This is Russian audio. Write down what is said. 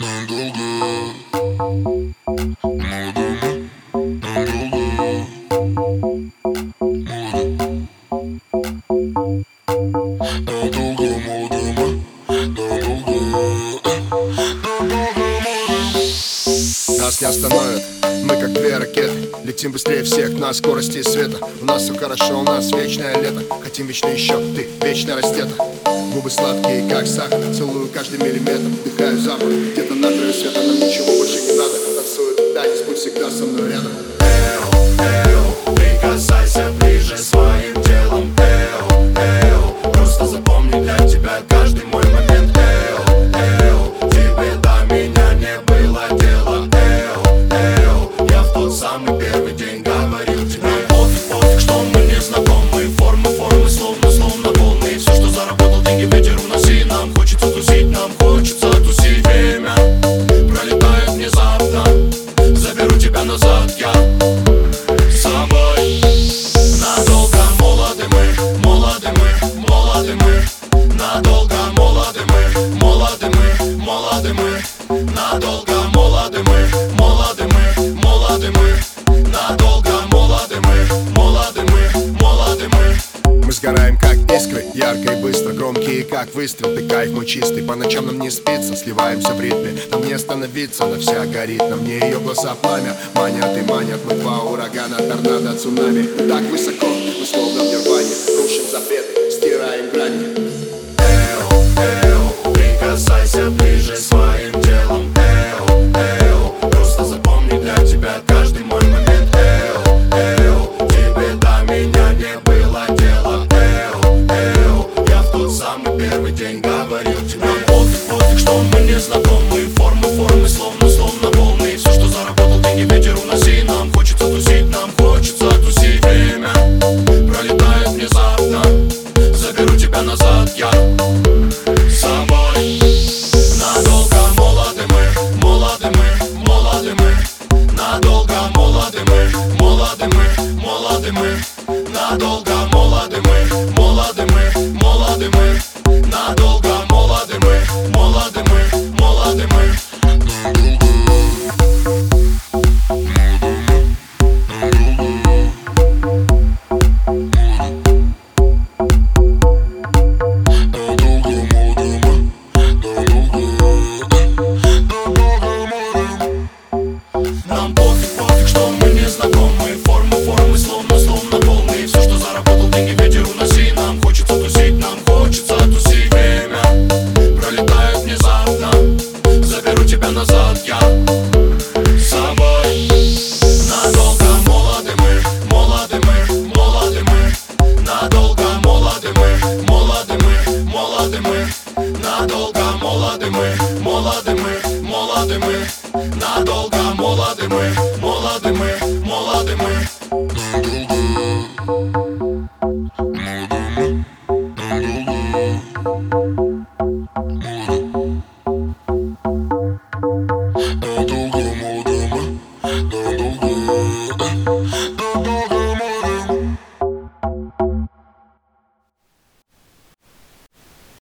Надолго Молодым. Надолго Молодым. Надолго молодым. Надолго Надолго Нас не остановят, мы как две ракеты. Летим быстрее всех на скорости света. У нас все хорошо, у нас вечное лето. Хотим вечно еще, ты вечно растета Губы сладкие, как сахар Целую каждый миллиметр, вдыхаю запах. Где-то на краю света, нам ничего больше не надо. Танцует танец, будь всегда со мной рядом. Прикасайся ближе своим телом. Эо, эо Просто запомни для тебя каждый мой Заберу тебя назад, искры, ярко и быстро Громкие как выстрел, ты кайф мой чистый По ночам нам не спится, сливаемся в ритме Нам не остановиться, она вся горит. На мне ее глаза пламя, манят и манят. Мы два урагана, торнадо, цунами. Так высоко, мы словно в нирване. Рушим запреты, стираем грани что мы не знакомы Формы, формы, словно, словно волны Все, что заработал, деньги ветер уноси Нам. Хочется тусить, нам хочется тусить. Время пролетает внезапно. Заберу тебя назад, я собой. Надолго молоды мы, молоды мы, молоды мы. Надолго молоды мы, молоды мы, молоды мы. Надолго назад, я собой Надолго молоды мы, молоды мы, молоды мы. Надолго молоды мы, молоды мы, молоды мы. Надолго молоды мы, молоды мы, молоды мы. Надолго молоды мы, молоды мы,